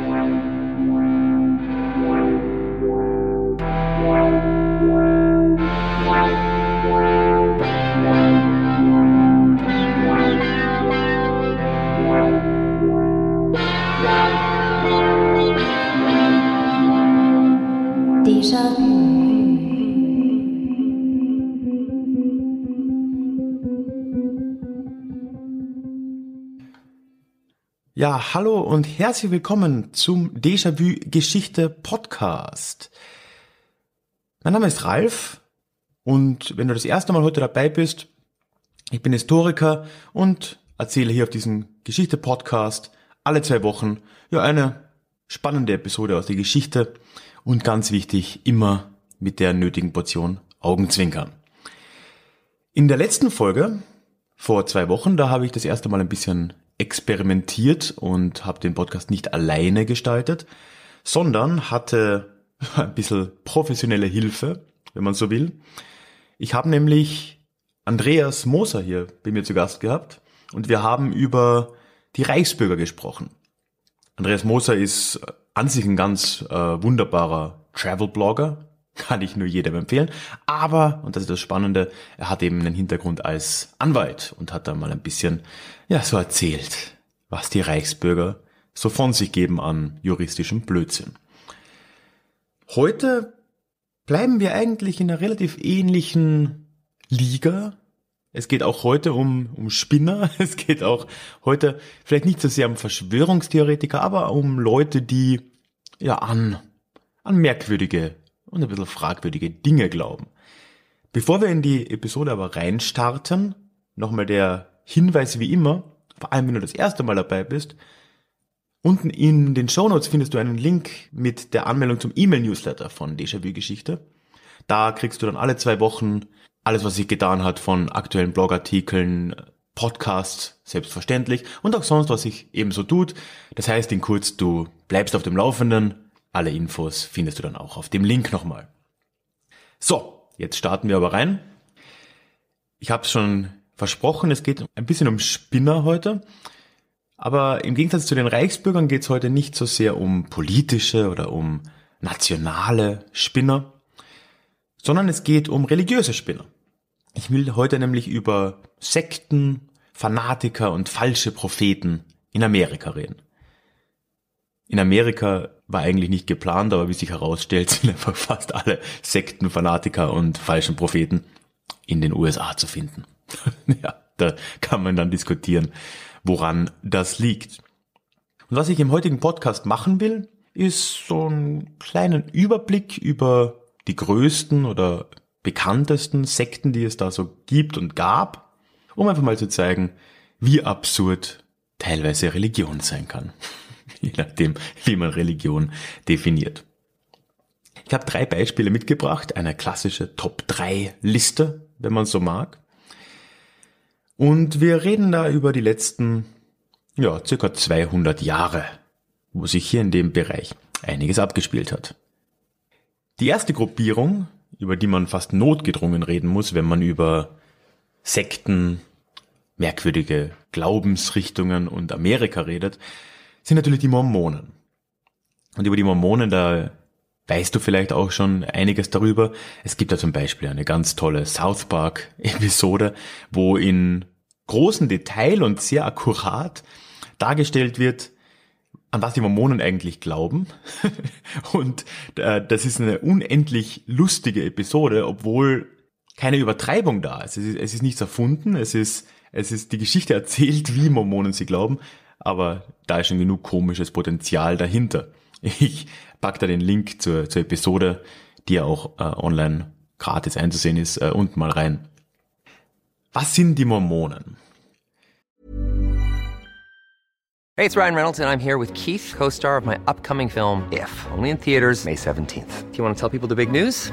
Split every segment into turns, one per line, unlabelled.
Thì? Ja, hallo und herzlich willkommen zum Déjà-vu Geschichte Podcast. Mein Name ist Ralf und wenn du das erste Mal heute dabei bist, ich bin Historiker und erzähle hier auf diesem Geschichte Podcast alle zwei Wochen ja eine spannende Episode aus der Geschichte und ganz wichtig, immer mit der nötigen Portion Augenzwinkern. In der letzten Folge vor zwei Wochen, da habe ich das erste Mal ein bisschen experimentiert und habe den Podcast nicht alleine gestaltet, sondern hatte ein bisschen professionelle Hilfe, wenn man so will. Ich habe nämlich Andreas Moser hier bei mir zu Gast gehabt und wir haben über die Reichsbürger gesprochen. Andreas Moser ist an sich ein ganz äh, wunderbarer Travel-Blogger, kann ich nur jedem empfehlen. Aber, und das ist das Spannende, er hat eben einen Hintergrund als Anwalt und hat da mal ein bisschen, ja, so erzählt, was die Reichsbürger so von sich geben an juristischem Blödsinn. Heute bleiben wir eigentlich in einer relativ ähnlichen Liga. Es geht auch heute um, um Spinner. Es geht auch heute vielleicht nicht so sehr um Verschwörungstheoretiker, aber um Leute, die ja an, an merkwürdige und ein bisschen fragwürdige Dinge glauben. Bevor wir in die Episode aber reinstarten, nochmal der Hinweis wie immer, vor allem wenn du das erste Mal dabei bist, unten in den Show Notes findest du einen Link mit der Anmeldung zum E-Mail-Newsletter von Déjà-vu Geschichte. Da kriegst du dann alle zwei Wochen alles, was sich getan hat von aktuellen Blogartikeln, Podcasts, selbstverständlich, und auch sonst, was sich ebenso tut. Das heißt in kurz, du bleibst auf dem Laufenden, alle Infos findest du dann auch auf dem Link nochmal. So, jetzt starten wir aber rein. Ich habe es schon versprochen, es geht ein bisschen um Spinner heute. Aber im Gegensatz zu den Reichsbürgern geht es heute nicht so sehr um politische oder um nationale Spinner, sondern es geht um religiöse Spinner. Ich will heute nämlich über Sekten, Fanatiker und falsche Propheten in Amerika reden. In Amerika war eigentlich nicht geplant, aber wie sich herausstellt, sind einfach fast alle Sekten, Fanatiker und falschen Propheten in den USA zu finden. ja, da kann man dann diskutieren, woran das liegt. Und was ich im heutigen Podcast machen will, ist so einen kleinen Überblick über die größten oder bekanntesten Sekten, die es da so gibt und gab, um einfach mal zu zeigen, wie absurd teilweise Religion sein kann. je nachdem, wie man Religion definiert. Ich habe drei Beispiele mitgebracht, eine klassische Top-3-Liste, wenn man so mag. Und wir reden da über die letzten, ja, circa 200 Jahre, wo sich hier in dem Bereich einiges abgespielt hat. Die erste Gruppierung, über die man fast notgedrungen reden muss, wenn man über Sekten, merkwürdige Glaubensrichtungen und Amerika redet, sind natürlich die Mormonen. Und über die Mormonen, da weißt du vielleicht auch schon einiges darüber. Es gibt da zum Beispiel eine ganz tolle South Park Episode, wo in großem Detail und sehr akkurat dargestellt wird, an was die Mormonen eigentlich glauben. und äh, das ist eine unendlich lustige Episode, obwohl keine Übertreibung da ist. Es ist, es ist nichts erfunden, es ist, es ist die Geschichte erzählt, wie Mormonen sie glauben, aber da ist schon genug komisches Potenzial dahinter. Ich pack da den Link zur, zur Episode, die ja auch äh, online gratis einzusehen ist, äh, unten mal rein. Was sind die Mormonen?
Hey, it's Ryan Reynolds and I'm here with Keith, co-star of my upcoming film If, only in theaters May 17th. Do you want to tell people the big news?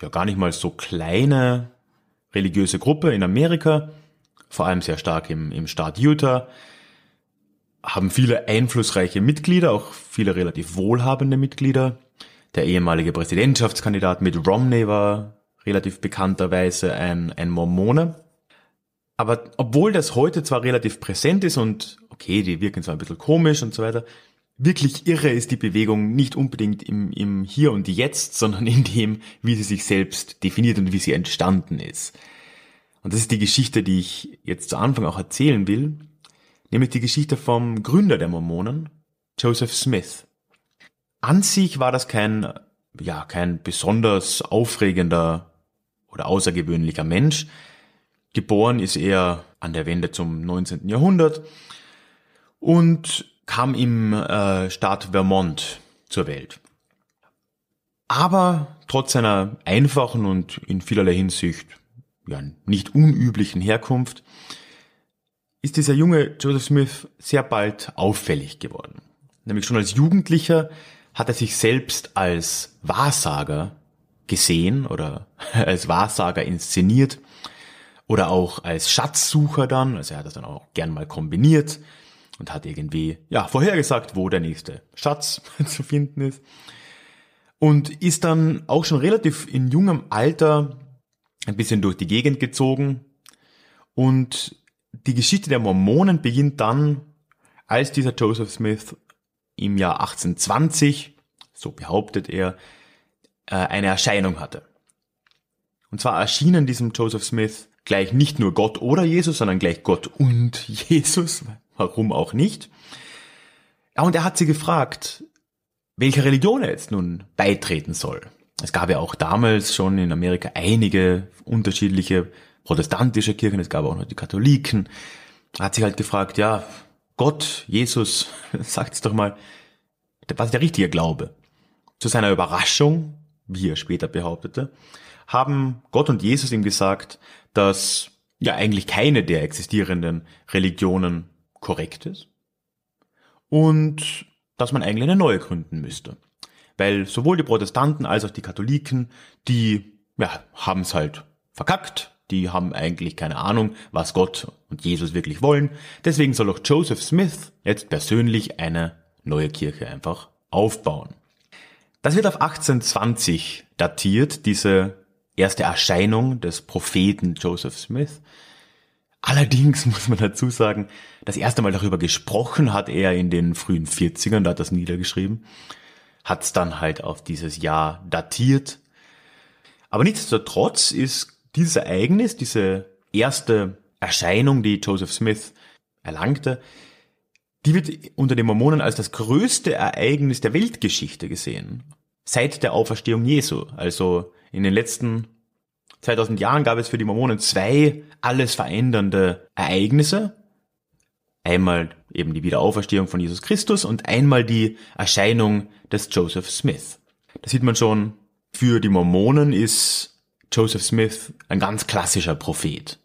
ja gar nicht mal so kleine religiöse Gruppe in Amerika, vor allem sehr stark im, im Staat Utah, haben viele einflussreiche Mitglieder, auch viele relativ wohlhabende Mitglieder. Der ehemalige Präsidentschaftskandidat Mitt Romney war relativ bekannterweise ein, ein Mormone. Aber obwohl das heute zwar relativ präsent ist und okay, die wirken zwar ein bisschen komisch und so weiter, wirklich irre ist die Bewegung nicht unbedingt im, im Hier und Jetzt, sondern in dem, wie sie sich selbst definiert und wie sie entstanden ist. Und das ist die Geschichte, die ich jetzt zu Anfang auch erzählen will, nämlich die Geschichte vom Gründer der Mormonen, Joseph Smith. An sich war das kein, ja, kein besonders aufregender oder außergewöhnlicher Mensch. Geboren ist er an der Wende zum 19. Jahrhundert und kam im äh, Staat Vermont zur Welt. Aber trotz seiner einfachen und in vielerlei Hinsicht ja, nicht unüblichen Herkunft ist dieser junge Joseph Smith sehr bald auffällig geworden. Nämlich schon als Jugendlicher hat er sich selbst als Wahrsager gesehen oder als Wahrsager inszeniert oder auch als Schatzsucher dann, also er hat das dann auch gern mal kombiniert und hat irgendwie, ja, vorhergesagt, wo der nächste Schatz zu finden ist. Und ist dann auch schon relativ in jungem Alter ein bisschen durch die Gegend gezogen. Und die Geschichte der Mormonen beginnt dann, als dieser Joseph Smith im Jahr 1820, so behauptet er, äh, eine Erscheinung hatte. Und zwar erschienen diesem Joseph Smith gleich nicht nur Gott oder Jesus, sondern gleich Gott und Jesus. Warum auch nicht? Ja, und er hat sie gefragt, welcher Religion er jetzt nun beitreten soll. Es gab ja auch damals schon in Amerika einige unterschiedliche protestantische Kirchen, es gab auch noch die Katholiken. Er hat sich halt gefragt, ja, Gott, Jesus, sagt's doch mal, was ist der richtige Glaube? Zu seiner Überraschung, wie er später behauptete, haben Gott und Jesus ihm gesagt, dass ja eigentlich keine der existierenden Religionen korrekt ist und dass man eigentlich eine neue gründen müsste. Weil sowohl die Protestanten als auch die Katholiken, die ja, haben es halt verkackt, die haben eigentlich keine Ahnung, was Gott und Jesus wirklich wollen. Deswegen soll auch Joseph Smith jetzt persönlich eine neue Kirche einfach aufbauen. Das wird auf 1820 datiert, diese erste Erscheinung des Propheten Joseph Smith. Allerdings muss man dazu sagen, das erste Mal darüber gesprochen hat er in den frühen 40ern, da hat das niedergeschrieben, hat es dann halt auf dieses Jahr datiert. Aber nichtsdestotrotz ist dieses Ereignis, diese erste Erscheinung, die Joseph Smith erlangte, die wird unter den Mormonen als das größte Ereignis der Weltgeschichte gesehen. Seit der Auferstehung Jesu. Also in den letzten 2000 Jahren gab es für die Mormonen zwei alles verändernde Ereignisse. Einmal eben die Wiederauferstehung von Jesus Christus und einmal die Erscheinung des Joseph Smith. Da sieht man schon, für die Mormonen ist Joseph Smith ein ganz klassischer Prophet.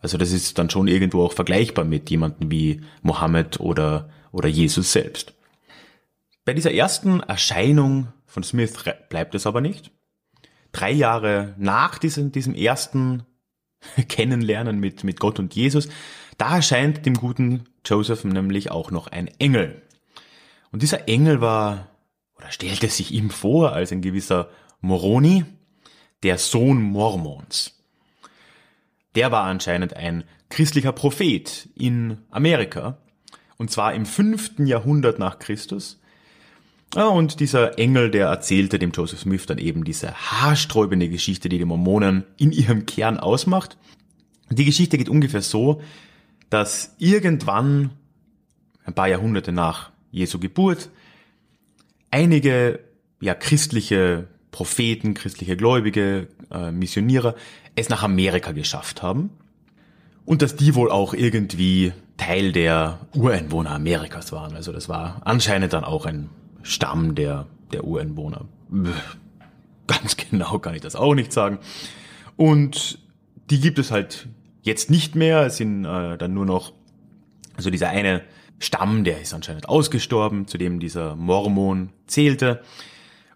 Also das ist dann schon irgendwo auch vergleichbar mit jemandem wie Mohammed oder, oder Jesus selbst. Bei dieser ersten Erscheinung von Smith bleibt es aber nicht drei Jahre nach diesem, diesem ersten Kennenlernen mit, mit Gott und Jesus, da erscheint dem guten Joseph nämlich auch noch ein Engel. Und dieser Engel war, oder stellte sich ihm vor als ein gewisser Moroni, der Sohn Mormons. Der war anscheinend ein christlicher Prophet in Amerika, und zwar im fünften Jahrhundert nach Christus, ja, und dieser Engel, der erzählte dem Joseph Smith dann eben diese haarsträubende Geschichte, die die Mormonen in ihrem Kern ausmacht. Die Geschichte geht ungefähr so, dass irgendwann, ein paar Jahrhunderte nach Jesu Geburt, einige ja, christliche Propheten, christliche Gläubige, äh, Missionierer es nach Amerika geschafft haben. Und dass die wohl auch irgendwie Teil der Ureinwohner Amerikas waren. Also das war anscheinend dann auch ein Stamm der, der Ureinwohner. Ganz genau kann ich das auch nicht sagen. Und die gibt es halt jetzt nicht mehr. Es sind äh, dann nur noch, also dieser eine Stamm, der ist anscheinend ausgestorben, zu dem dieser Mormon zählte.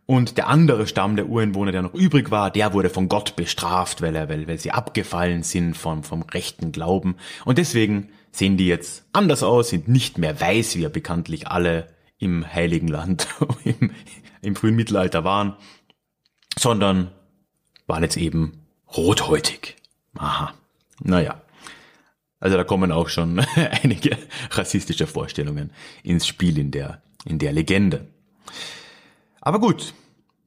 Und der andere Stamm der Ureinwohner, der noch übrig war, der wurde von Gott bestraft, weil, er, weil, weil sie abgefallen sind vom, vom rechten Glauben. Und deswegen sehen die jetzt anders aus, sind nicht mehr weiß, wie ja bekanntlich alle im Heiligen Land im, im frühen Mittelalter waren, sondern waren jetzt eben rothäutig. Aha. Naja. Also da kommen auch schon einige rassistische Vorstellungen ins Spiel in der, in der Legende. Aber gut,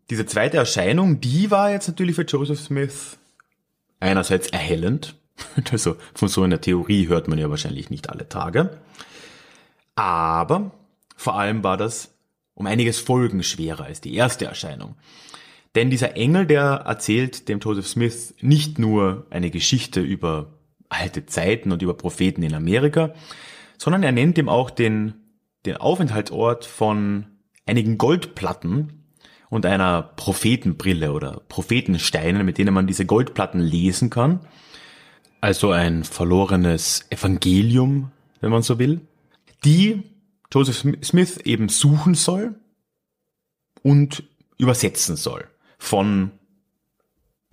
diese zweite Erscheinung, die war jetzt natürlich für Joseph Smith einerseits erhellend. Also von so einer Theorie hört man ja wahrscheinlich nicht alle Tage. Aber vor allem war das um einiges folgenschwerer als die erste Erscheinung. Denn dieser Engel, der erzählt dem Joseph Smith nicht nur eine Geschichte über alte Zeiten und über Propheten in Amerika, sondern er nennt ihm auch den, den Aufenthaltsort von einigen Goldplatten und einer Prophetenbrille oder Prophetensteinen, mit denen man diese Goldplatten lesen kann. Also ein verlorenes Evangelium, wenn man so will, die Joseph Smith eben suchen soll und übersetzen soll von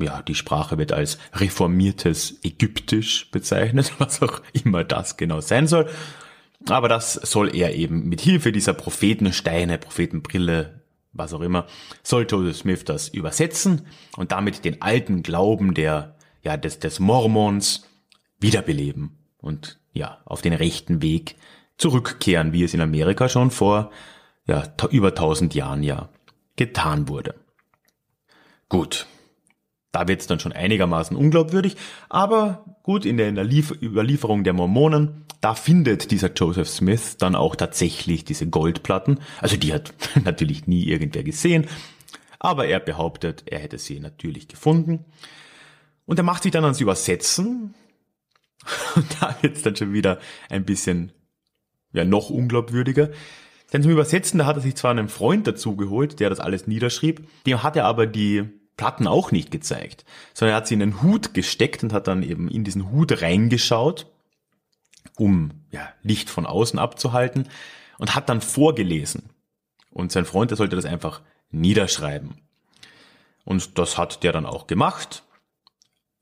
ja, die Sprache wird als reformiertes Ägyptisch bezeichnet, was auch immer das genau sein soll. Aber das soll er eben mit Hilfe dieser Prophetensteine, Prophetenbrille, was auch immer, soll Joseph Smith das übersetzen und damit den alten Glauben der, ja, des, des Mormons wiederbeleben und ja, auf den rechten Weg zurückkehren, wie es in Amerika schon vor, ja, über tausend Jahren ja getan wurde. Gut, da wird es dann schon einigermaßen unglaubwürdig, aber gut, in der, in der Lief Überlieferung der Mormonen, da findet dieser Joseph Smith dann auch tatsächlich diese Goldplatten. Also die hat natürlich nie irgendwer gesehen, aber er behauptet, er hätte sie natürlich gefunden. Und er macht sich dann ans Übersetzen. Und da wird es dann schon wieder ein bisschen, ja, noch unglaubwürdiger. Denn zum Übersetzen, da hat er sich zwar einen Freund dazu geholt, der das alles niederschrieb, dem hat er aber die Platten auch nicht gezeigt, sondern er hat sie in einen Hut gesteckt und hat dann eben in diesen Hut reingeschaut, um ja, Licht von außen abzuhalten und hat dann vorgelesen. Und sein Freund, der sollte das einfach niederschreiben. Und das hat der dann auch gemacht.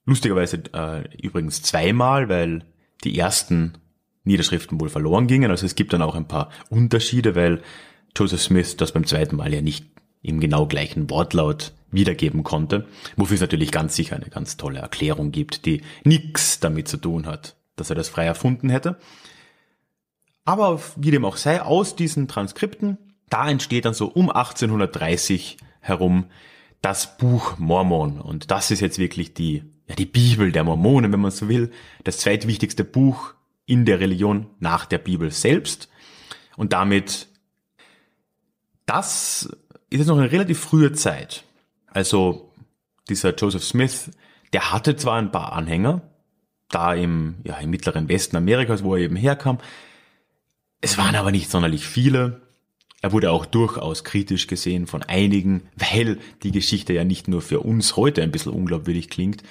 Lustigerweise äh, übrigens zweimal, weil die ersten Niederschriften wohl verloren gingen. Also es gibt dann auch ein paar Unterschiede, weil Joseph Smith das beim zweiten Mal ja nicht im genau gleichen Wortlaut wiedergeben konnte, wofür es natürlich ganz sicher eine ganz tolle Erklärung gibt, die nichts damit zu tun hat, dass er das frei erfunden hätte. Aber wie dem auch sei, aus diesen Transkripten, da entsteht dann so um 1830 herum das Buch Mormon. Und das ist jetzt wirklich die, ja, die Bibel der Mormonen, wenn man so will. Das zweitwichtigste Buch in der Religion nach der Bibel selbst. Und damit, das ist jetzt noch eine relativ frühe Zeit. Also dieser Joseph Smith, der hatte zwar ein paar Anhänger, da im, ja, im mittleren Westen Amerikas, wo er eben herkam. Es waren aber nicht sonderlich viele. Er wurde auch durchaus kritisch gesehen von einigen, weil die Geschichte ja nicht nur für uns heute ein bisschen unglaubwürdig klingt,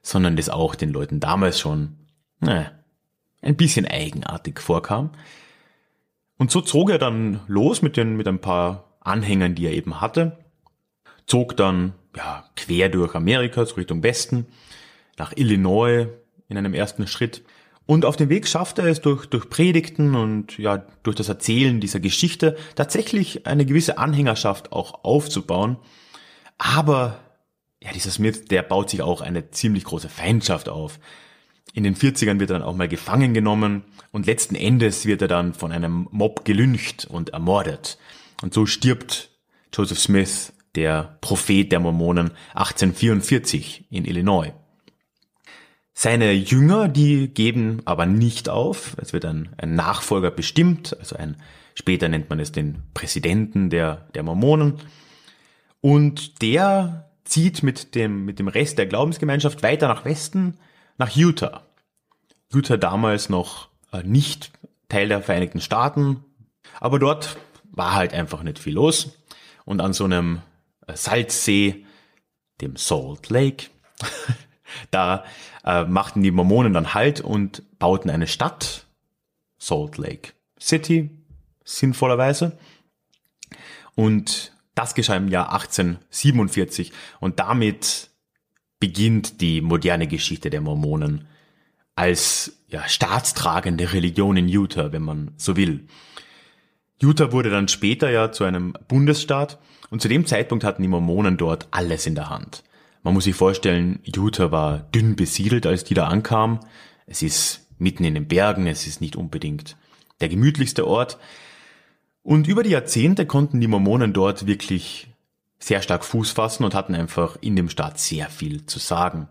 sondern das auch den Leuten damals schon naja, ein bisschen eigenartig vorkam. Und so zog er dann los mit, den, mit ein paar Anhängern, die er eben hatte zog dann ja, quer durch Amerika, so Richtung Westen, nach Illinois in einem ersten Schritt. Und auf dem Weg schaffte er es durch, durch Predigten und ja, durch das Erzählen dieser Geschichte tatsächlich eine gewisse Anhängerschaft auch aufzubauen. Aber ja, dieser Smith, der baut sich auch eine ziemlich große Feindschaft auf. In den 40ern wird er dann auch mal gefangen genommen und letzten Endes wird er dann von einem Mob gelüncht und ermordet. Und so stirbt Joseph Smith der Prophet der Mormonen 1844 in Illinois. Seine Jünger, die geben aber nicht auf. Es wird ein, ein Nachfolger bestimmt, also ein, später nennt man es den Präsidenten der, der Mormonen. Und der zieht mit dem, mit dem Rest der Glaubensgemeinschaft weiter nach Westen, nach Utah. Utah damals noch äh, nicht Teil der Vereinigten Staaten, aber dort war halt einfach nicht viel los. Und an so einem Salzsee, dem Salt Lake. da äh, machten die Mormonen dann Halt und bauten eine Stadt, Salt Lake City, sinnvollerweise. Und das geschah im Jahr 1847 und damit beginnt die moderne Geschichte der Mormonen als ja, staatstragende Religion in Utah, wenn man so will. Utah wurde dann später ja zu einem Bundesstaat und zu dem Zeitpunkt hatten die Mormonen dort alles in der Hand. Man muss sich vorstellen, Utah war dünn besiedelt, als die da ankamen. Es ist mitten in den Bergen, es ist nicht unbedingt der gemütlichste Ort. Und über die Jahrzehnte konnten die Mormonen dort wirklich sehr stark Fuß fassen und hatten einfach in dem Staat sehr viel zu sagen.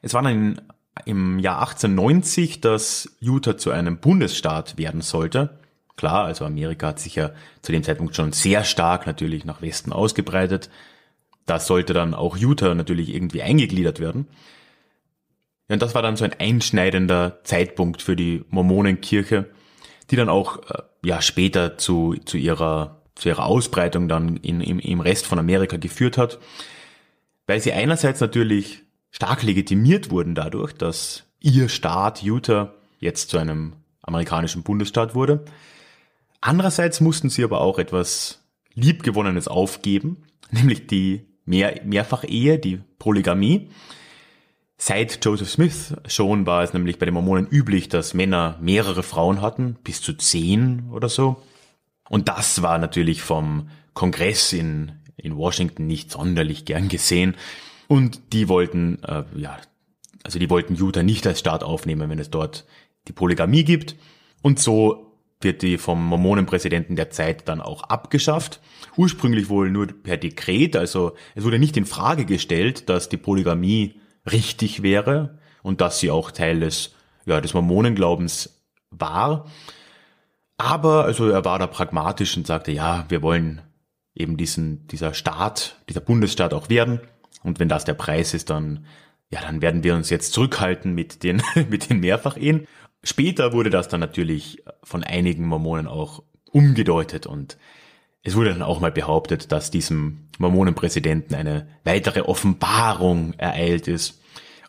Es war dann im Jahr 1890, dass Utah zu einem Bundesstaat werden sollte. Klar, also Amerika hat sich ja zu dem Zeitpunkt schon sehr stark natürlich nach Westen ausgebreitet. Da sollte dann auch Utah natürlich irgendwie eingegliedert werden. Ja, und das war dann so ein einschneidender Zeitpunkt für die Mormonenkirche, die dann auch äh, ja später zu, zu ihrer zu ihrer Ausbreitung dann in, im, im Rest von Amerika geführt hat, weil sie einerseits natürlich stark legitimiert wurden dadurch, dass ihr Staat Utah jetzt zu einem amerikanischen Bundesstaat wurde. Andererseits mussten sie aber auch etwas Liebgewonnenes aufgeben, nämlich die Mehr Mehrfachehe, die Polygamie. Seit Joseph Smith schon war es nämlich bei den Mormonen üblich, dass Männer mehrere Frauen hatten, bis zu zehn oder so. Und das war natürlich vom Kongress in, in Washington nicht sonderlich gern gesehen. Und die wollten, äh, ja, also die wollten Utah nicht als Staat aufnehmen, wenn es dort die Polygamie gibt. Und so wird die vom Mormonenpräsidenten der Zeit dann auch abgeschafft. Ursprünglich wohl nur per Dekret, also es wurde nicht in Frage gestellt, dass die Polygamie richtig wäre und dass sie auch Teil des, ja, des Mormonenglaubens war. Aber, also er war da pragmatisch und sagte, ja, wir wollen eben diesen, dieser Staat, dieser Bundesstaat auch werden. Und wenn das der Preis ist, dann, ja, dann werden wir uns jetzt zurückhalten mit den, mit den Mehrfachehen. Später wurde das dann natürlich von einigen Mormonen auch umgedeutet und es wurde dann auch mal behauptet, dass diesem Mormonenpräsidenten eine weitere Offenbarung ereilt ist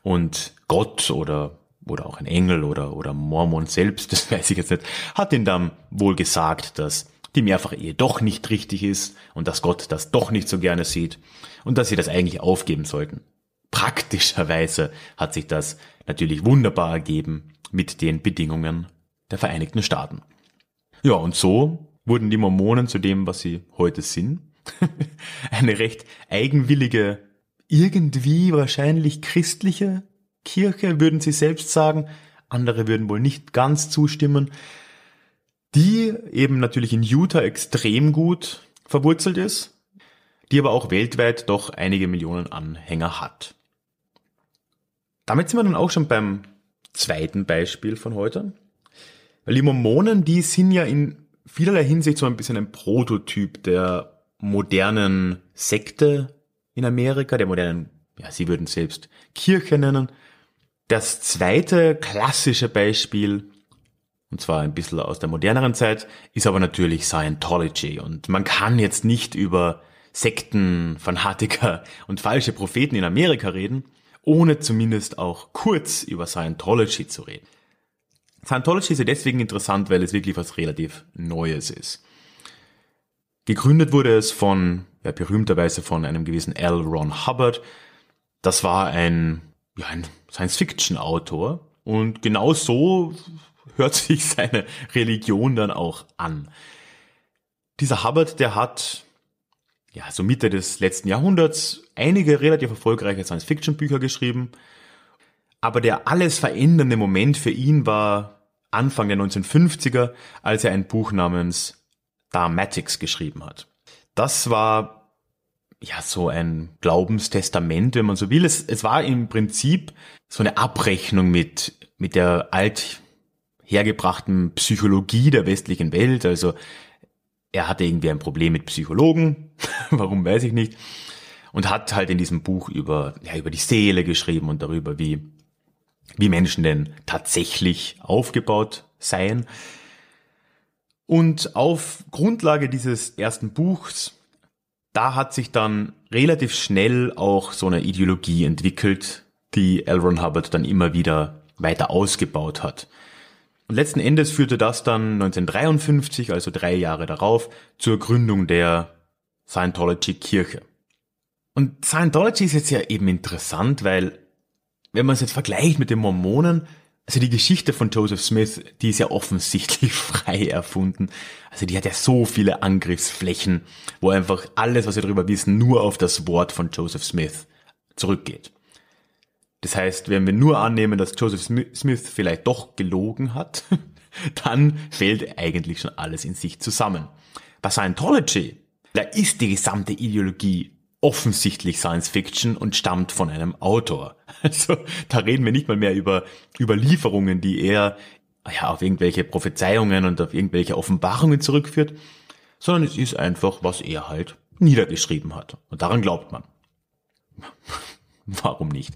und Gott oder oder auch ein Engel oder oder Mormon selbst, das weiß ich jetzt nicht, hat ihn dann wohl gesagt, dass die mehrfache Ehe doch nicht richtig ist und dass Gott das doch nicht so gerne sieht und dass sie das eigentlich aufgeben sollten. Praktischerweise hat sich das natürlich wunderbar ergeben mit den Bedingungen der Vereinigten Staaten. Ja, und so wurden die Mormonen zu dem, was sie heute sind. Eine recht eigenwillige, irgendwie wahrscheinlich christliche Kirche, würden sie selbst sagen. Andere würden wohl nicht ganz zustimmen. Die eben natürlich in Utah extrem gut verwurzelt ist, die aber auch weltweit doch einige Millionen Anhänger hat. Damit sind wir dann auch schon beim zweiten Beispiel von heute. Weil die Mormonen, die sind ja in vielerlei Hinsicht so ein bisschen ein Prototyp der modernen Sekte in Amerika, der modernen, ja, sie würden selbst Kirche nennen. Das zweite klassische Beispiel, und zwar ein bisschen aus der moderneren Zeit, ist aber natürlich Scientology. Und man kann jetzt nicht über Sekten, Fanatiker und falsche Propheten in Amerika reden, ohne zumindest auch kurz über Scientology zu reden. Scientology ist ja deswegen interessant, weil es wirklich was relativ Neues ist. Gegründet wurde es von, ja, berühmterweise von einem gewissen L. Ron Hubbard. Das war ein, ja, ein Science-Fiction-Autor. Und genau so hört sich seine Religion dann auch an. Dieser Hubbard, der hat ja, so Mitte des letzten Jahrhunderts einige relativ erfolgreiche Science-Fiction-Bücher geschrieben. Aber der alles verändernde Moment für ihn war Anfang der 1950er, als er ein Buch namens Dharmatics geschrieben hat. Das war ja so ein Glaubenstestament, wenn man so will. Es, es war im Prinzip so eine Abrechnung mit, mit der alt hergebrachten Psychologie der westlichen Welt. Also er hatte irgendwie ein Problem mit Psychologen, warum weiß ich nicht, und hat halt in diesem Buch über, ja, über die Seele geschrieben und darüber, wie, wie Menschen denn tatsächlich aufgebaut seien. Und auf Grundlage dieses ersten Buchs, da hat sich dann relativ schnell auch so eine Ideologie entwickelt, die L. Hubbard dann immer wieder weiter ausgebaut hat. Und letzten Endes führte das dann 1953, also drei Jahre darauf, zur Gründung der Scientology-Kirche. Und Scientology ist jetzt ja eben interessant, weil wenn man es jetzt vergleicht mit den Mormonen, also die Geschichte von Joseph Smith, die ist ja offensichtlich frei erfunden. Also die hat ja so viele Angriffsflächen, wo einfach alles, was wir darüber wissen, nur auf das Wort von Joseph Smith zurückgeht. Das heißt, wenn wir nur annehmen, dass Joseph Smith vielleicht doch gelogen hat, dann fällt eigentlich schon alles in sich zusammen. Bei Scientology, da ist die gesamte Ideologie offensichtlich Science Fiction und stammt von einem Autor. Also da reden wir nicht mal mehr über Überlieferungen, die er ja, auf irgendwelche Prophezeiungen und auf irgendwelche Offenbarungen zurückführt, sondern es ist einfach, was er halt niedergeschrieben hat. Und daran glaubt man. Warum nicht?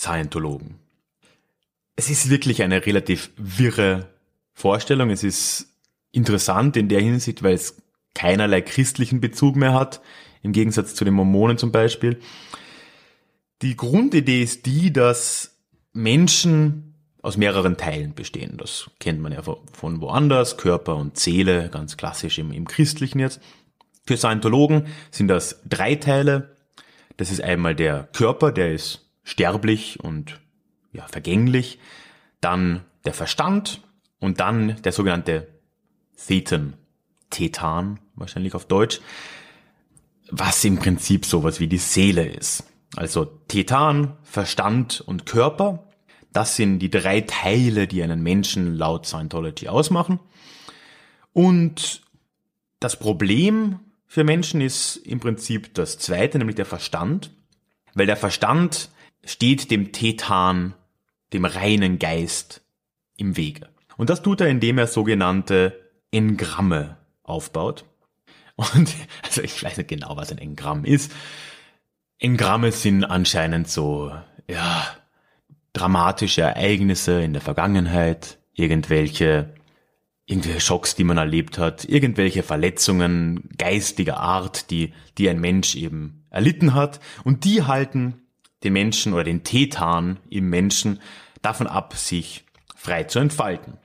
Scientologen? Es ist wirklich eine relativ wirre Vorstellung. Es ist interessant in der Hinsicht, weil es keinerlei christlichen Bezug mehr hat, im Gegensatz zu den Mormonen zum Beispiel. Die Grundidee ist die, dass Menschen aus mehreren Teilen bestehen. Das kennt man ja von woanders, Körper und Seele, ganz klassisch im, im Christlichen jetzt. Für Scientologen sind das drei Teile. Das ist einmal der Körper, der ist sterblich und ja, vergänglich, dann der Verstand und dann der sogenannte Thetan, Tetan wahrscheinlich auf Deutsch, was im Prinzip sowas wie die Seele ist. Also Tetan, Verstand und Körper, das sind die drei Teile, die einen Menschen laut Scientology ausmachen. Und das Problem für Menschen ist im Prinzip das zweite, nämlich der Verstand, weil der Verstand steht dem Tetan, dem reinen Geist im Wege. Und das tut er, indem er sogenannte Engramme aufbaut. Und also ich weiß nicht genau, was ein Engramm ist. Engramme sind anscheinend so, ja, dramatische Ereignisse in der Vergangenheit, irgendwelche, irgendwelche Schocks, die man erlebt hat, irgendwelche Verletzungen geistiger Art, die, die ein Mensch eben erlitten hat. Und die halten den Menschen oder den Tetan im Menschen davon ab, sich frei zu entfalten.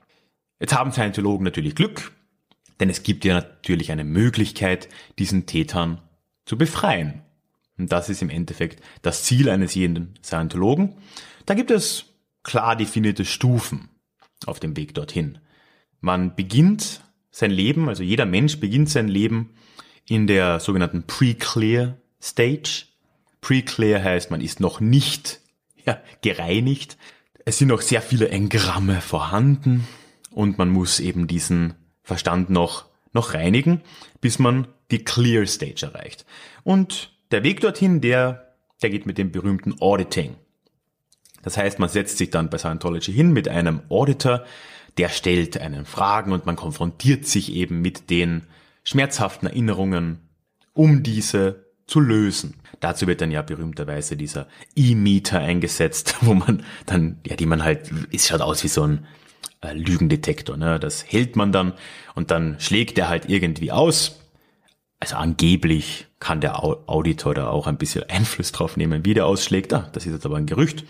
Jetzt haben Scientologen natürlich Glück, denn es gibt ja natürlich eine Möglichkeit, diesen Tetan zu befreien. Und das ist im Endeffekt das Ziel eines jeden Scientologen. Da gibt es klar definierte Stufen auf dem Weg dorthin. Man beginnt sein Leben, also jeder Mensch beginnt sein Leben in der sogenannten Pre-Clear Stage. Pre-Clear heißt, man ist noch nicht ja, gereinigt. Es sind noch sehr viele Engramme vorhanden und man muss eben diesen Verstand noch, noch reinigen, bis man die Clear Stage erreicht. Und der Weg dorthin, der, der geht mit dem berühmten Auditing. Das heißt, man setzt sich dann bei Scientology hin mit einem Auditor, der stellt einen Fragen und man konfrontiert sich eben mit den schmerzhaften Erinnerungen, um diese zu lösen. Dazu wird dann ja berühmterweise dieser E-Meter eingesetzt, wo man dann, ja, die man halt, es schaut aus wie so ein äh, Lügendetektor, ne? Das hält man dann und dann schlägt er halt irgendwie aus. Also angeblich kann der Auditor da auch ein bisschen Einfluss drauf nehmen, wie der ausschlägt. Ah, das ist jetzt aber ein Gerücht.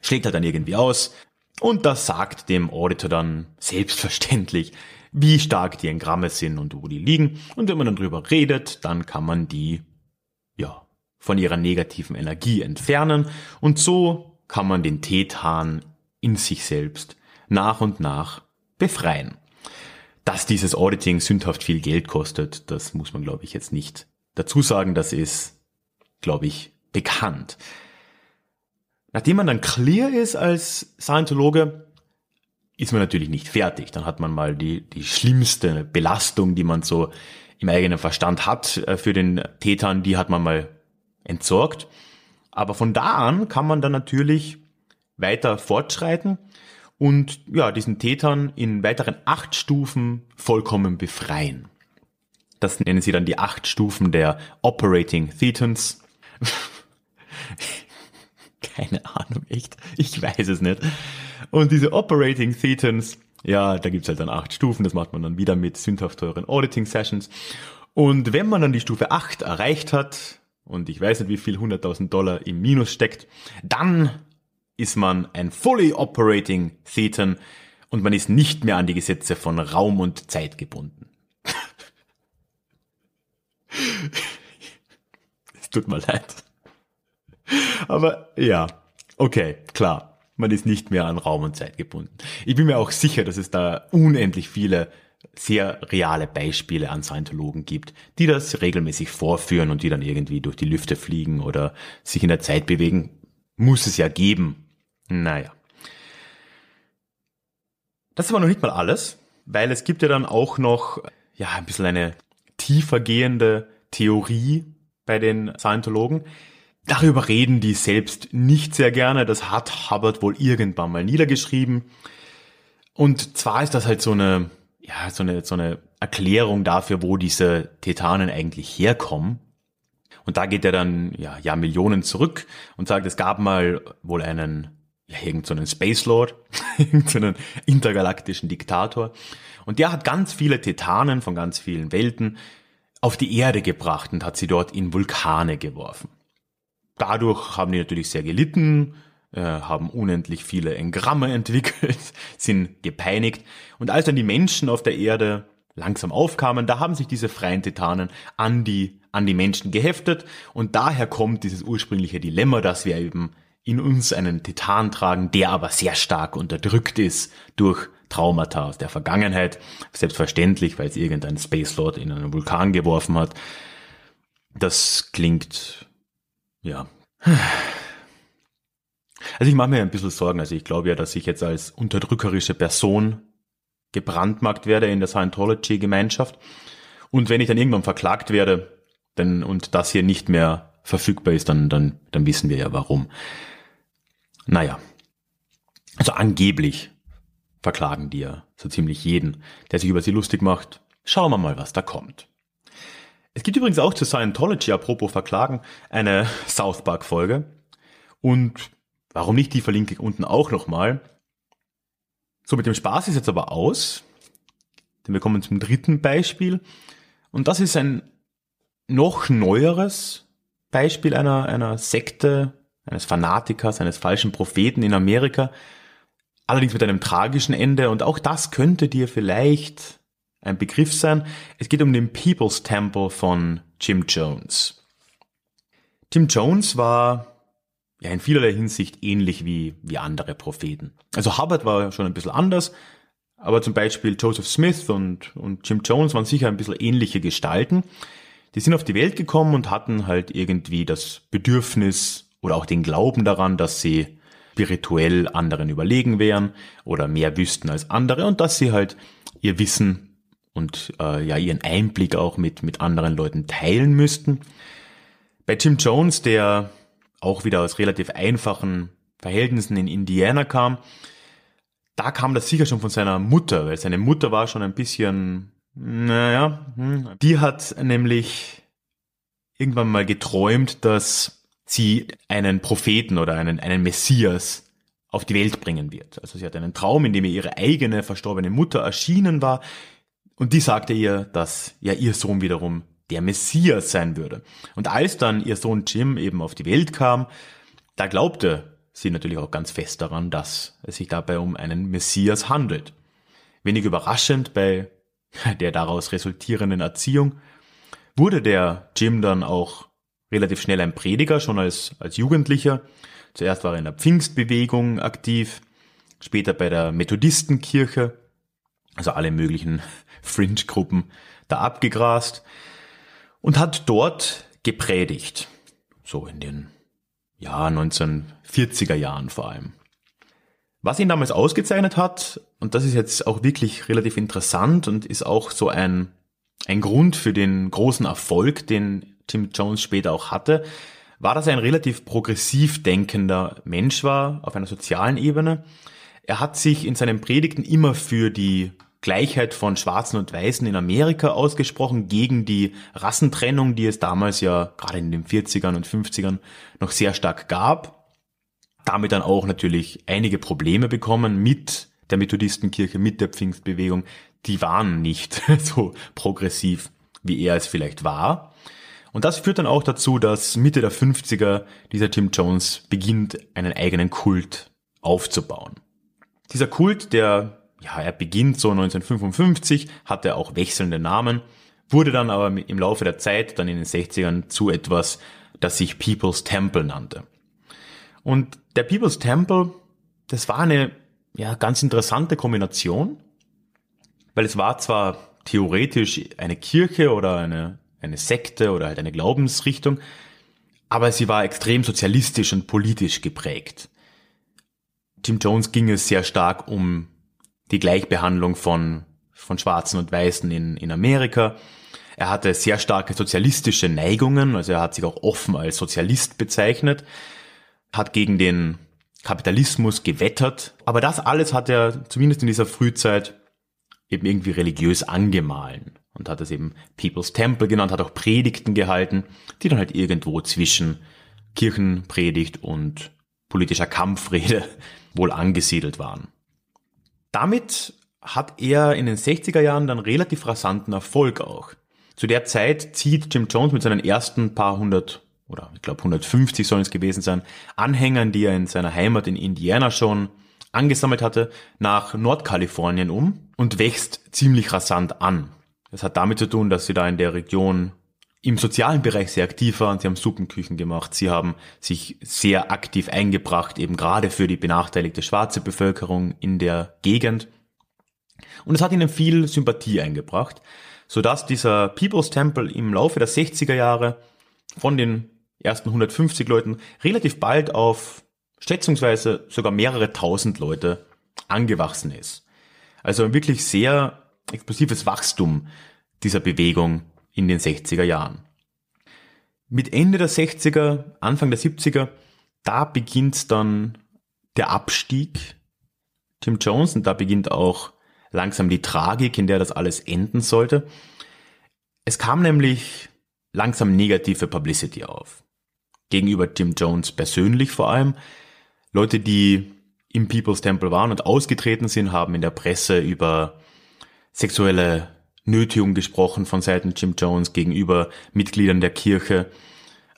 Schlägt er dann irgendwie aus und das sagt dem Auditor dann selbstverständlich, wie stark die Engramme sind und wo die liegen. Und wenn man dann drüber redet, dann kann man die von ihrer negativen Energie entfernen und so kann man den Tetan in sich selbst nach und nach befreien. Dass dieses Auditing sündhaft viel Geld kostet, das muss man glaube ich jetzt nicht dazu sagen, das ist glaube ich bekannt. Nachdem man dann clear ist als Scientologe, ist man natürlich nicht fertig. Dann hat man mal die, die schlimmste Belastung, die man so im eigenen Verstand hat äh, für den Tätern, die hat man mal entsorgt. Aber von da an kann man dann natürlich weiter fortschreiten und ja, diesen Tätern in weiteren acht Stufen vollkommen befreien. Das nennen sie dann die acht Stufen der Operating Thetans. Keine Ahnung, echt. Ich weiß es nicht. Und diese Operating Thetans, ja, da gibt's halt dann acht Stufen. Das macht man dann wieder mit sündhaft teuren Auditing Sessions. Und wenn man dann die Stufe 8 erreicht hat, und ich weiß nicht, wie viel 100.000 Dollar im Minus steckt, dann ist man ein fully operating Thetan und man ist nicht mehr an die Gesetze von Raum und Zeit gebunden. es tut mir leid. Aber ja, okay, klar. Man ist nicht mehr an Raum und Zeit gebunden. Ich bin mir auch sicher, dass es da unendlich viele sehr reale Beispiele an Scientologen gibt, die das regelmäßig vorführen und die dann irgendwie durch die Lüfte fliegen oder sich in der Zeit bewegen. Muss es ja geben. Naja. Das ist aber noch nicht mal alles, weil es gibt ja dann auch noch, ja, ein bisschen eine tiefer gehende Theorie bei den Scientologen. Darüber reden die selbst nicht sehr gerne. Das hat Hubbard wohl irgendwann mal niedergeschrieben. Und zwar ist das halt so eine, ja, so eine, so eine Erklärung dafür, wo diese Tetanen eigentlich herkommen. Und da geht er dann, ja, ja, Millionen zurück und sagt, es gab mal wohl einen ja, irgendeinen so Space Lord, irgendeinen so intergalaktischen Diktator. Und der hat ganz viele Titanen von ganz vielen Welten auf die Erde gebracht und hat sie dort in Vulkane geworfen. Dadurch haben die natürlich sehr gelitten, äh, haben unendlich viele Engramme entwickelt, sind gepeinigt. Und als dann die Menschen auf der Erde langsam aufkamen, da haben sich diese freien Titanen an die, an die Menschen geheftet. Und daher kommt dieses ursprüngliche Dilemma, dass wir eben in uns einen Titan tragen, der aber sehr stark unterdrückt ist durch Traumata aus der Vergangenheit. Selbstverständlich, weil es irgendein Space Lord in einen Vulkan geworfen hat. Das klingt, ja. Also ich mache mir ein bisschen Sorgen. Also ich glaube ja, dass ich jetzt als unterdrückerische Person gebrandmarkt werde in der Scientology-Gemeinschaft. Und wenn ich dann irgendwann verklagt werde, denn, und das hier nicht mehr verfügbar ist, dann, dann, dann wissen wir ja warum. Naja. Also angeblich verklagen die ja so ziemlich jeden, der sich über sie lustig macht. Schauen wir mal, was da kommt. Es gibt übrigens auch zu Scientology, apropos Verklagen, eine South Park Folge. Und warum nicht, die verlinke ich unten auch nochmal. So, mit dem Spaß ist jetzt aber aus. Denn wir kommen zum dritten Beispiel. Und das ist ein noch neueres Beispiel einer, einer Sekte, eines Fanatikers, eines falschen Propheten in Amerika, allerdings mit einem tragischen Ende und auch das könnte dir vielleicht ein Begriff sein. Es geht um den People's Temple von Jim Jones. Jim Jones war ja in vielerlei Hinsicht ähnlich wie, wie andere Propheten. Also Hubbard war schon ein bisschen anders, aber zum Beispiel Joseph Smith und, und Jim Jones waren sicher ein bisschen ähnliche Gestalten. Die sind auf die Welt gekommen und hatten halt irgendwie das Bedürfnis, oder auch den Glauben daran, dass sie spirituell anderen überlegen wären oder mehr wüssten als andere und dass sie halt ihr Wissen und äh, ja ihren Einblick auch mit mit anderen Leuten teilen müssten. Bei Jim Jones, der auch wieder aus relativ einfachen Verhältnissen in Indiana kam, da kam das sicher schon von seiner Mutter, weil seine Mutter war schon ein bisschen, naja, hm, die hat nämlich irgendwann mal geträumt, dass sie einen Propheten oder einen, einen Messias auf die Welt bringen wird. Also sie hat einen Traum, in dem ihr ihre eigene verstorbene Mutter erschienen war und die sagte ihr, dass ja ihr Sohn wiederum der Messias sein würde. Und als dann ihr Sohn Jim eben auf die Welt kam, da glaubte sie natürlich auch ganz fest daran, dass es sich dabei um einen Messias handelt. Wenig überraschend bei der daraus resultierenden Erziehung wurde der Jim dann auch relativ schnell ein Prediger, schon als, als Jugendlicher. Zuerst war er in der Pfingstbewegung aktiv, später bei der Methodistenkirche, also alle möglichen Fringe-Gruppen da abgegrast und hat dort gepredigt. So in den ja, 1940er Jahren vor allem. Was ihn damals ausgezeichnet hat, und das ist jetzt auch wirklich relativ interessant und ist auch so ein, ein Grund für den großen Erfolg, den Tim Jones später auch hatte, war, dass er ein relativ progressiv denkender Mensch war auf einer sozialen Ebene. Er hat sich in seinen Predigten immer für die Gleichheit von Schwarzen und Weißen in Amerika ausgesprochen, gegen die Rassentrennung, die es damals ja gerade in den 40ern und 50ern noch sehr stark gab. Damit dann auch natürlich einige Probleme bekommen mit der Methodistenkirche, mit der Pfingstbewegung. Die waren nicht so progressiv, wie er es vielleicht war. Und das führt dann auch dazu, dass Mitte der 50er dieser Tim Jones beginnt, einen eigenen Kult aufzubauen. Dieser Kult, der, ja, er beginnt so 1955, hatte auch wechselnde Namen, wurde dann aber im Laufe der Zeit, dann in den 60ern, zu etwas, das sich People's Temple nannte. Und der People's Temple, das war eine, ja, ganz interessante Kombination, weil es war zwar theoretisch eine Kirche oder eine eine Sekte oder halt eine Glaubensrichtung, aber sie war extrem sozialistisch und politisch geprägt. Tim Jones ging es sehr stark um die Gleichbehandlung von, von Schwarzen und Weißen in, in Amerika. Er hatte sehr starke sozialistische Neigungen, also er hat sich auch offen als Sozialist bezeichnet, hat gegen den Kapitalismus gewettert, aber das alles hat er zumindest in dieser Frühzeit eben irgendwie religiös angemahlen und hat es eben People's Temple genannt, hat auch Predigten gehalten, die dann halt irgendwo zwischen Kirchenpredigt und politischer Kampfrede wohl angesiedelt waren. Damit hat er in den 60er Jahren dann relativ rasanten Erfolg auch. Zu der Zeit zieht Jim Jones mit seinen ersten paar hundert oder ich glaube 150 sollen es gewesen sein, Anhängern, die er in seiner Heimat in Indiana schon angesammelt hatte, nach Nordkalifornien um und wächst ziemlich rasant an. Das hat damit zu tun, dass sie da in der Region im sozialen Bereich sehr aktiv waren. Sie haben Suppenküchen gemacht. Sie haben sich sehr aktiv eingebracht, eben gerade für die benachteiligte schwarze Bevölkerung in der Gegend. Und es hat ihnen viel Sympathie eingebracht, sodass dieser People's Temple im Laufe der 60er Jahre von den ersten 150 Leuten relativ bald auf schätzungsweise sogar mehrere tausend Leute angewachsen ist. Also ein wirklich sehr explosives Wachstum dieser Bewegung in den 60er Jahren. Mit Ende der 60er, Anfang der 70er, da beginnt dann der Abstieg Tim Jones und da beginnt auch langsam die Tragik, in der das alles enden sollte. Es kam nämlich langsam negative Publicity auf. Gegenüber Tim Jones persönlich vor allem. Leute, die im People's Temple waren und ausgetreten sind, haben in der Presse über sexuelle Nötigung gesprochen von Seiten Jim Jones gegenüber Mitgliedern der Kirche.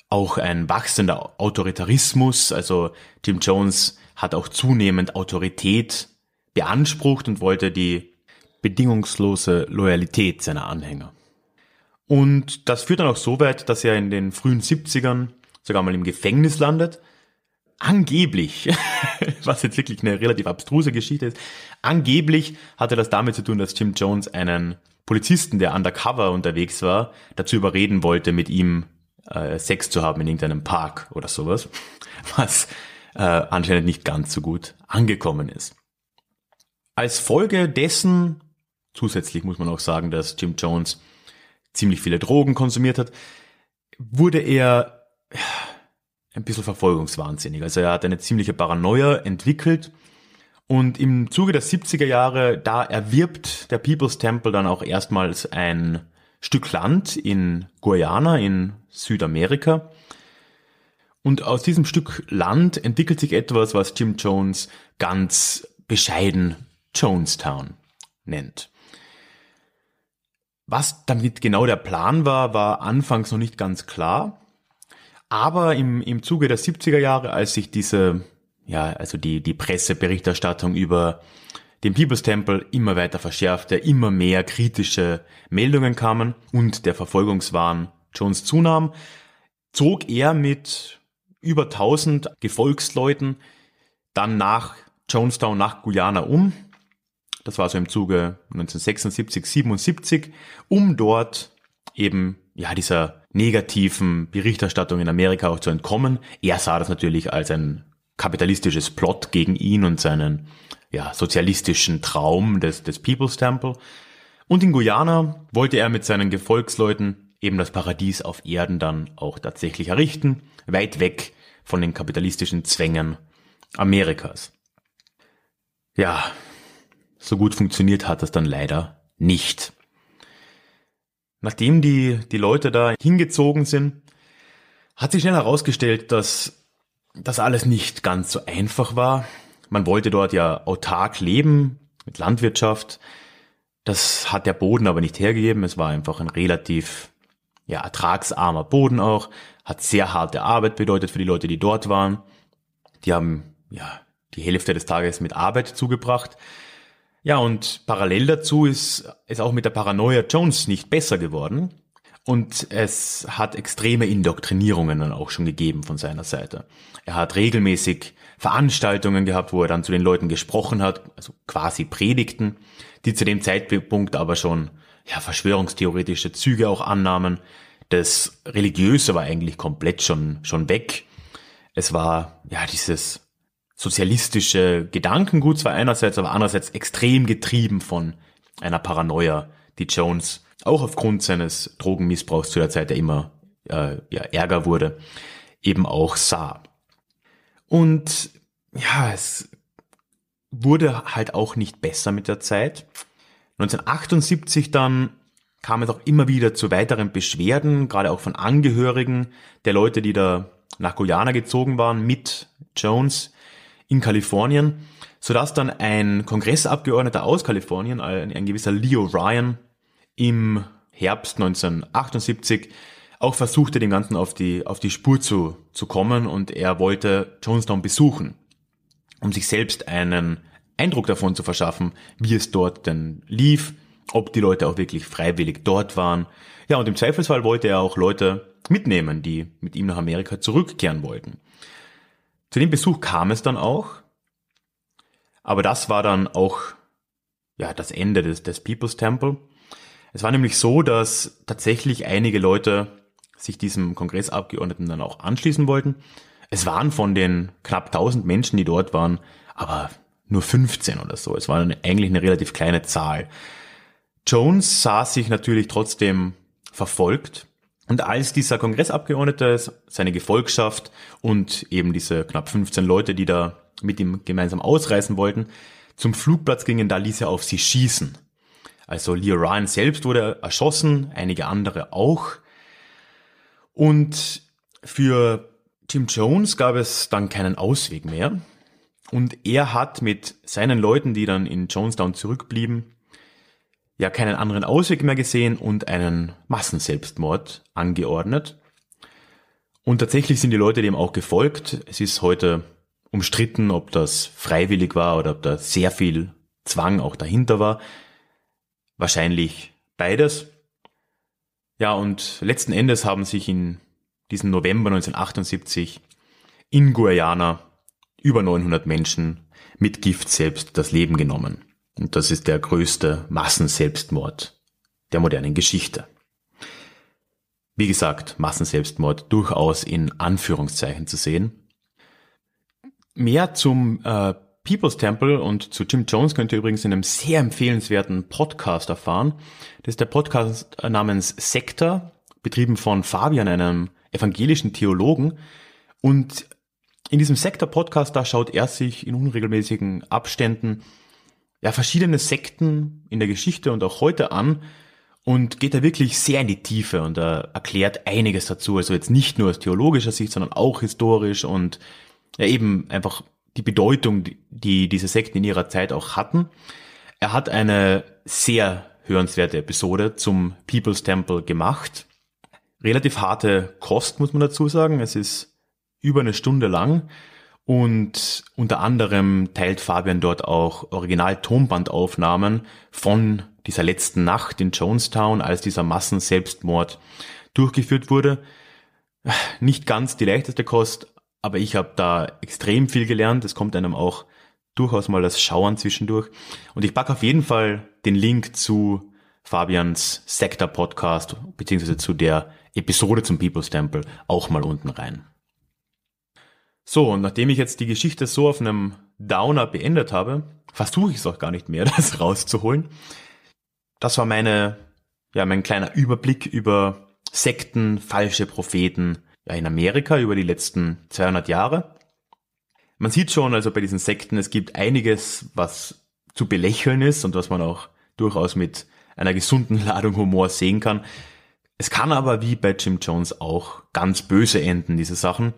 Auch ein wachsender Autoritarismus, also Jim Jones hat auch zunehmend Autorität beansprucht und wollte die bedingungslose Loyalität seiner Anhänger. Und das führt dann auch so weit, dass er in den frühen 70ern sogar mal im Gefängnis landet, angeblich, was jetzt wirklich eine relativ abstruse Geschichte ist, angeblich hatte das damit zu tun, dass Jim Jones einen Polizisten, der undercover unterwegs war, dazu überreden wollte, mit ihm äh, Sex zu haben in irgendeinem Park oder sowas, was äh, anscheinend nicht ganz so gut angekommen ist. Als Folge dessen, zusätzlich muss man auch sagen, dass Jim Jones ziemlich viele Drogen konsumiert hat, wurde er ein bisschen verfolgungswahnsinnig. Also er hat eine ziemliche Paranoia entwickelt und im Zuge der 70er Jahre, da erwirbt der People's Temple dann auch erstmals ein Stück Land in Guyana in Südamerika. Und aus diesem Stück Land entwickelt sich etwas, was Jim Jones ganz bescheiden Jonestown nennt. Was damit genau der Plan war, war anfangs noch nicht ganz klar. Aber im, im Zuge der 70er Jahre, als sich diese, ja, also die, die Presseberichterstattung über den People's Temple immer weiter verschärfte, immer mehr kritische Meldungen kamen und der Verfolgungswahn Jones zunahm, zog er mit über 1000 Gefolgsleuten dann nach Jonestown, nach Guyana um. Das war so im Zuge 1976, 77, um dort eben, ja, dieser negativen Berichterstattung in Amerika auch zu entkommen. Er sah das natürlich als ein kapitalistisches Plot gegen ihn und seinen ja, sozialistischen Traum des, des People's Temple. Und in Guyana wollte er mit seinen Gefolgsleuten eben das Paradies auf Erden dann auch tatsächlich errichten, weit weg von den kapitalistischen Zwängen Amerikas. Ja, so gut funktioniert hat das dann leider nicht. Nachdem die, die Leute da hingezogen sind, hat sich schnell herausgestellt, dass das alles nicht ganz so einfach war. Man wollte dort ja autark leben mit Landwirtschaft. Das hat der Boden aber nicht hergegeben. Es war einfach ein relativ ja, ertragsarmer Boden auch, hat sehr harte Arbeit bedeutet für die Leute, die dort waren. Die haben ja die Hälfte des Tages mit Arbeit zugebracht. Ja, und parallel dazu ist es auch mit der Paranoia Jones nicht besser geworden. Und es hat extreme Indoktrinierungen dann auch schon gegeben von seiner Seite. Er hat regelmäßig Veranstaltungen gehabt, wo er dann zu den Leuten gesprochen hat, also quasi Predigten, die zu dem Zeitpunkt aber schon ja, verschwörungstheoretische Züge auch annahmen. Das Religiöse war eigentlich komplett schon, schon weg. Es war ja dieses sozialistische Gedankengut zwar einerseits, aber andererseits extrem getrieben von einer Paranoia, die Jones auch aufgrund seines Drogenmissbrauchs zu der Zeit, der immer äh, ja, ärger wurde, eben auch sah. Und ja, es wurde halt auch nicht besser mit der Zeit. 1978 dann kam es auch immer wieder zu weiteren Beschwerden, gerade auch von Angehörigen der Leute, die da nach Guyana gezogen waren mit Jones in Kalifornien, sodass dann ein Kongressabgeordneter aus Kalifornien, ein, ein gewisser Leo Ryan, im Herbst 1978 auch versuchte, dem Ganzen auf die, auf die Spur zu, zu kommen und er wollte Jonestown besuchen, um sich selbst einen Eindruck davon zu verschaffen, wie es dort denn lief, ob die Leute auch wirklich freiwillig dort waren. Ja, und im Zweifelsfall wollte er auch Leute mitnehmen, die mit ihm nach Amerika zurückkehren wollten. Zu dem Besuch kam es dann auch, aber das war dann auch ja, das Ende des, des People's Temple. Es war nämlich so, dass tatsächlich einige Leute sich diesem Kongressabgeordneten dann auch anschließen wollten. Es waren von den knapp 1000 Menschen, die dort waren, aber nur 15 oder so. Es war eigentlich eine relativ kleine Zahl. Jones sah sich natürlich trotzdem verfolgt. Und als dieser Kongressabgeordnete, seine Gefolgschaft und eben diese knapp 15 Leute, die da mit ihm gemeinsam ausreisen wollten, zum Flugplatz gingen, da ließ er auf sie schießen. Also Leo Ryan selbst wurde erschossen, einige andere auch. Und für Tim Jones gab es dann keinen Ausweg mehr. Und er hat mit seinen Leuten, die dann in Jonestown zurückblieben, ja keinen anderen Ausweg mehr gesehen und einen Massenselbstmord angeordnet. Und tatsächlich sind die Leute dem auch gefolgt. Es ist heute umstritten, ob das freiwillig war oder ob da sehr viel Zwang auch dahinter war. Wahrscheinlich beides. Ja, und letzten Endes haben sich in diesem November 1978 in Guyana über 900 Menschen mit Gift selbst das Leben genommen. Und das ist der größte Massenselbstmord der modernen Geschichte. Wie gesagt, Massenselbstmord durchaus in Anführungszeichen zu sehen. Mehr zum äh, People's Temple und zu Jim Jones könnt ihr übrigens in einem sehr empfehlenswerten Podcast erfahren. Das ist der Podcast namens Sektor, betrieben von Fabian, einem evangelischen Theologen. Und in diesem Sektor-Podcast, da schaut er sich in unregelmäßigen Abständen ja, verschiedene Sekten in der Geschichte und auch heute an und geht da wirklich sehr in die Tiefe und er erklärt einiges dazu. Also jetzt nicht nur aus theologischer Sicht, sondern auch historisch und ja eben einfach die Bedeutung, die diese Sekten in ihrer Zeit auch hatten. Er hat eine sehr hörenswerte Episode zum People's Temple gemacht. Relativ harte Kost, muss man dazu sagen. Es ist über eine Stunde lang und unter anderem teilt Fabian dort auch Original-Tonbandaufnahmen von dieser letzten Nacht in Jonestown, als dieser Massenselbstmord durchgeführt wurde. Nicht ganz die leichteste Kost, aber ich habe da extrem viel gelernt. Es kommt einem auch durchaus mal das Schauern zwischendurch. Und ich packe auf jeden Fall den Link zu Fabians Sektor Podcast beziehungsweise zu der Episode zum People's Temple auch mal unten rein. So, und nachdem ich jetzt die Geschichte so auf einem Downer beendet habe, versuche ich es auch gar nicht mehr, das rauszuholen. das war meine, ja, mein kleiner Überblick über Sekten, falsche Propheten, ja, in Amerika über die letzten 200 Jahre. Man sieht schon, also bei diesen Sekten, es gibt einiges, was zu belächeln ist und was man auch durchaus mit einer gesunden Ladung Humor sehen kann. Es kann aber wie bei Jim Jones auch ganz böse enden, diese Sachen.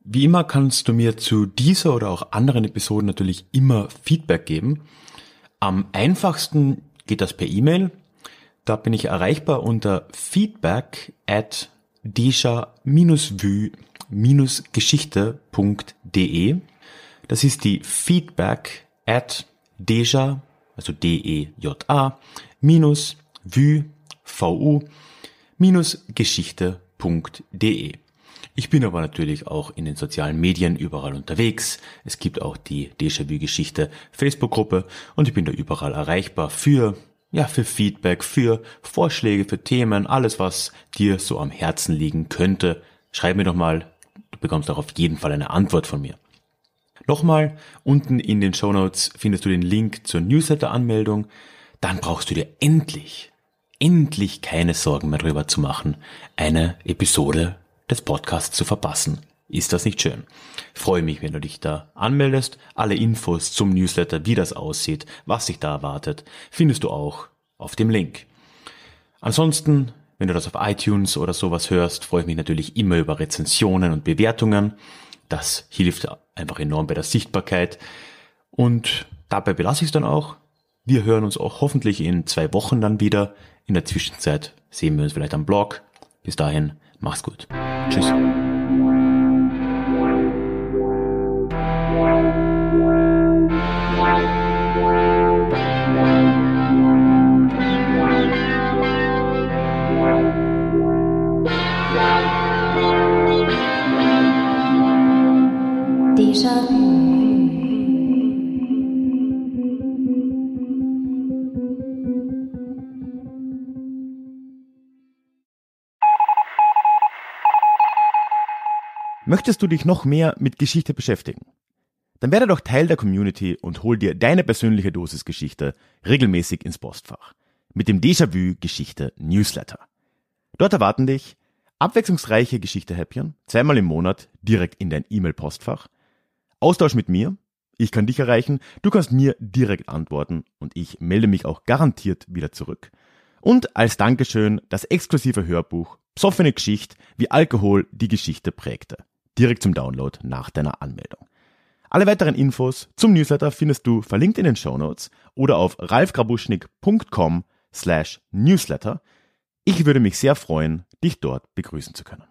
Wie immer kannst du mir zu dieser oder auch anderen Episoden natürlich immer Feedback geben. Am einfachsten geht das per E-Mail. Da bin ich erreichbar unter feedback at deja-vue-geschichte.de. Das ist die feedback at deja, also D-E-J-A, minus vue, vu, minus geschichte.de. Ich bin aber natürlich auch in den sozialen Medien überall unterwegs. Es gibt auch die Déjà-vu-Geschichte Facebook-Gruppe und ich bin da überall erreichbar für, ja, für Feedback, für Vorschläge, für Themen, alles was dir so am Herzen liegen könnte. Schreib mir doch mal, du bekommst auch auf jeden Fall eine Antwort von mir. Nochmal, unten in den Show Notes findest du den Link zur Newsletter-Anmeldung. Dann brauchst du dir endlich, endlich keine Sorgen mehr darüber zu machen, eine Episode des Podcasts zu verpassen. Ist das nicht schön? Freue mich, wenn du dich da anmeldest. Alle Infos zum Newsletter, wie das aussieht, was sich da erwartet, findest du auch auf dem Link. Ansonsten, wenn du das auf iTunes oder sowas hörst, freue ich mich natürlich immer über Rezensionen und Bewertungen. Das hilft einfach enorm bei der Sichtbarkeit. Und dabei belasse ich es dann auch. Wir hören uns auch hoffentlich in zwei Wochen dann wieder. In der Zwischenzeit sehen wir uns vielleicht am Blog. Bis dahin, mach's gut. Tschüss. Möchtest du dich noch mehr mit Geschichte beschäftigen? Dann werde doch Teil der Community und hol dir deine persönliche Dosis Geschichte regelmäßig ins Postfach. Mit dem Déjà-vu Geschichte Newsletter. Dort erwarten dich abwechslungsreiche Geschichte-Häppchen, zweimal im Monat direkt in dein E-Mail-Postfach, Austausch mit mir, ich kann dich erreichen, du kannst mir direkt antworten und ich melde mich auch garantiert wieder zurück. Und als Dankeschön das exklusive Hörbuch Psoffene Geschichte, wie Alkohol die Geschichte prägte direkt zum Download nach deiner Anmeldung. Alle weiteren Infos zum Newsletter findest du verlinkt in den Show Notes oder auf ralfgrabuschnick.com slash newsletter. Ich würde mich sehr freuen, dich dort begrüßen zu können.